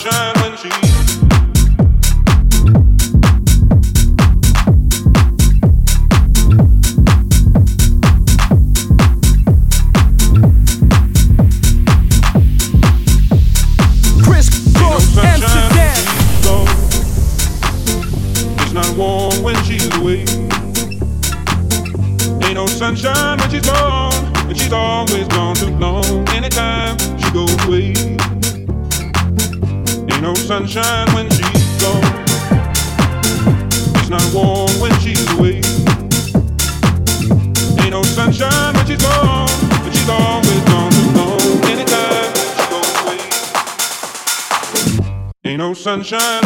sunshine. sunshine.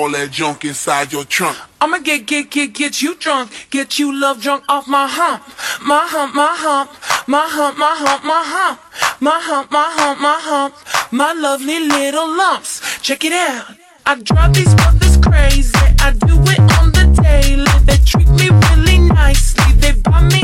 all that junk inside your trunk. I'ma get, get, get, get you drunk. Get you love drunk off my hump. My hump, my hump. My hump, my hump, my hump. My hump, my hump, my hump. My lovely little lumps. Check it out. I drive these mothers crazy. I do it on the daily. They treat me really nicely. They buy me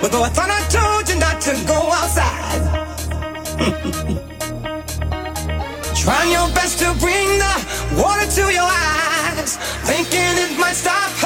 But though I thought I told you not to go outside, trying your best to bring the water to your eyes, thinking it might stop.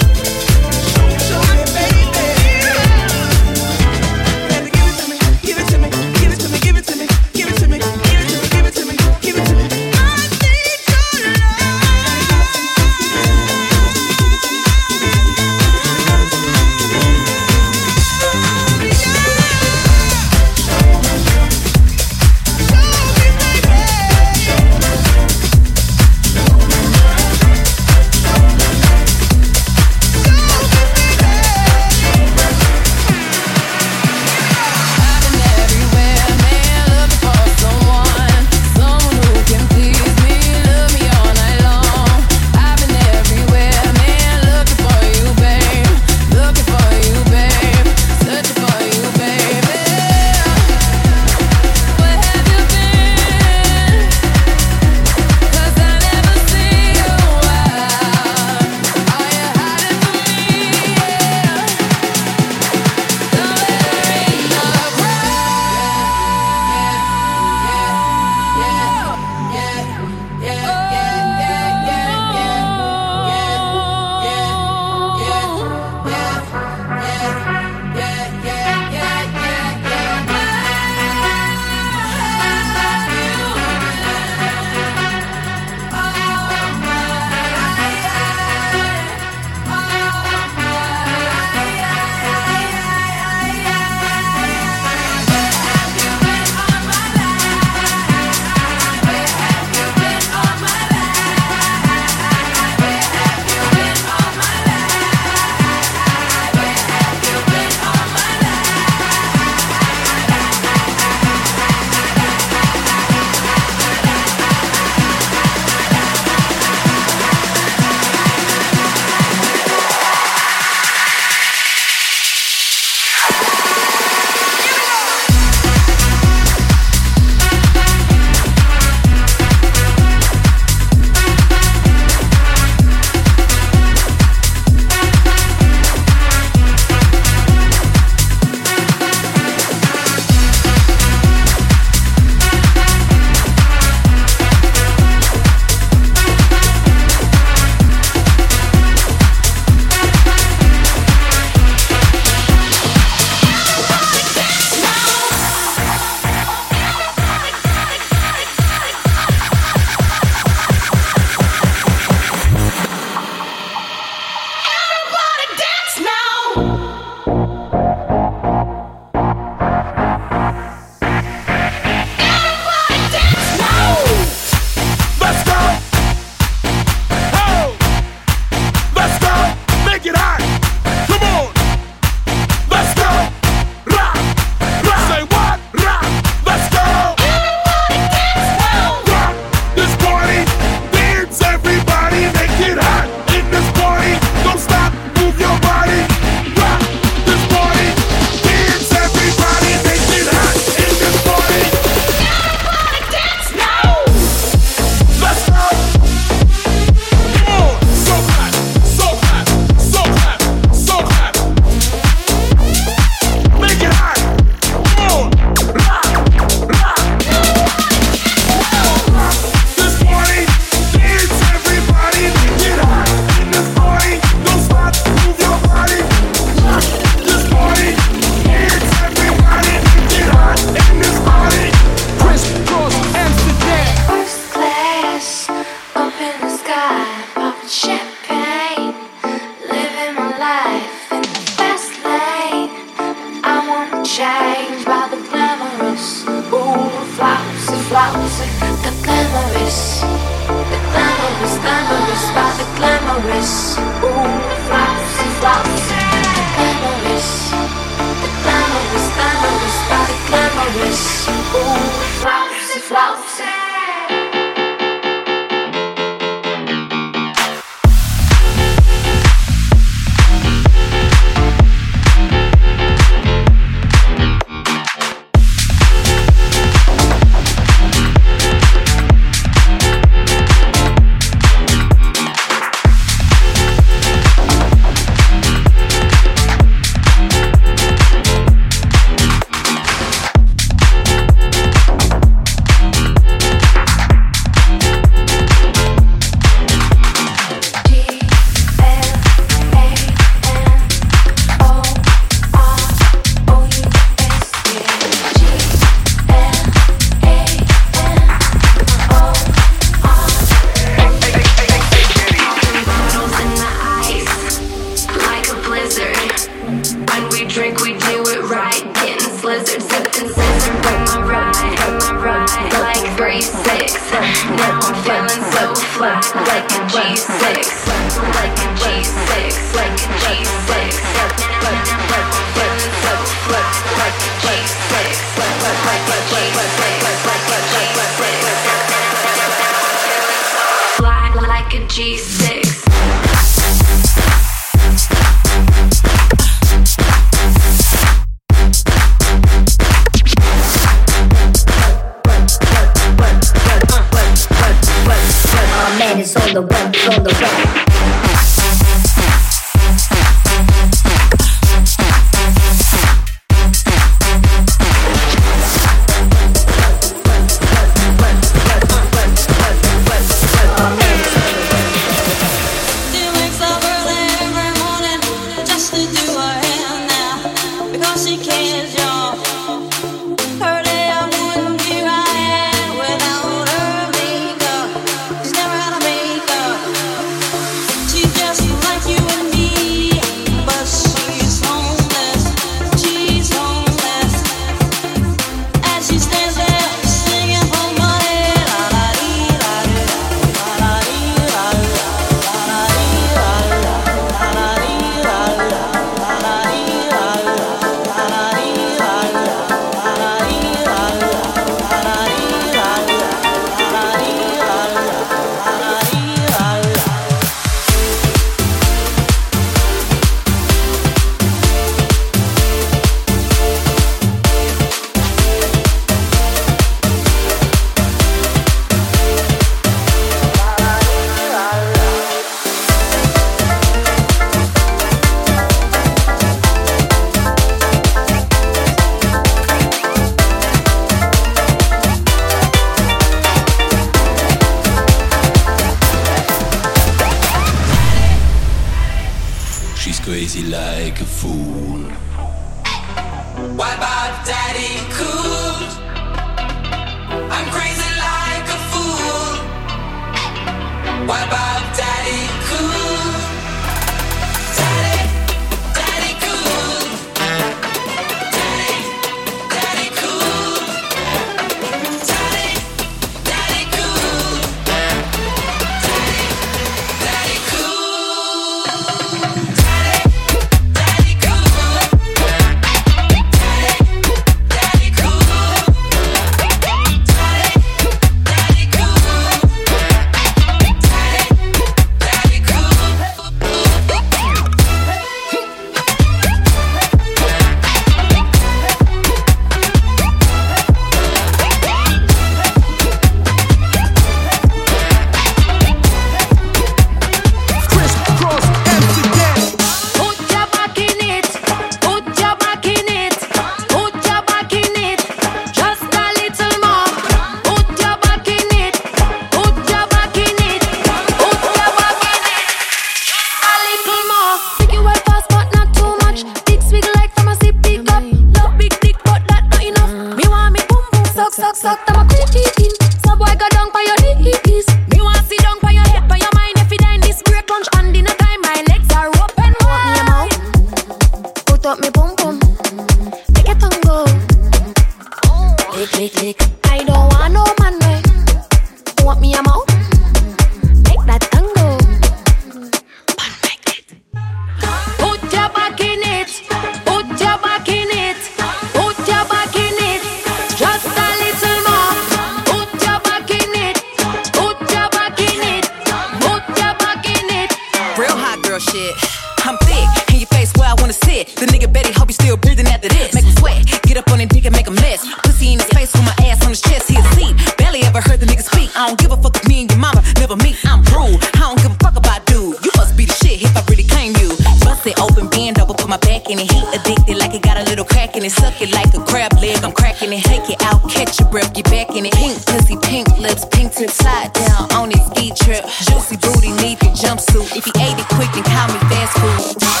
packing it, suck it like a crab leg. I'm cracking it, take it out, catch your breath, get back in it. Pink pussy, pink lips, pink tip, slide down on his ski trip. Juicy booty, need the jumpsuit. If he ate it quick, then call me fast food.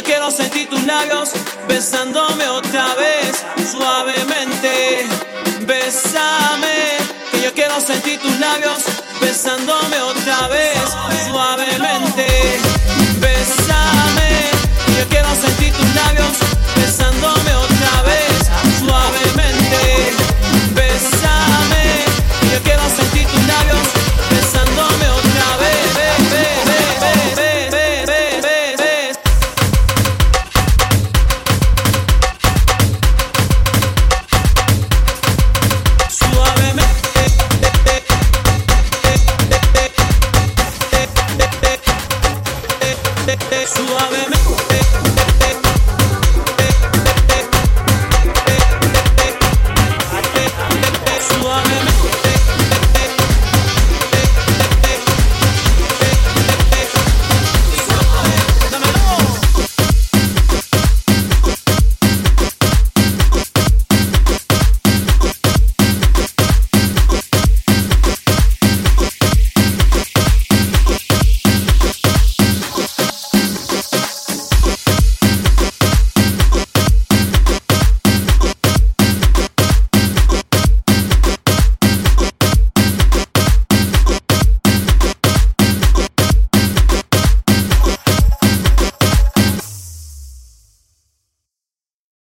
Yo quiero sentir tus labios besándome otra vez, suavemente. Bésame. Que yo quiero sentir tus labios besándome otra vez.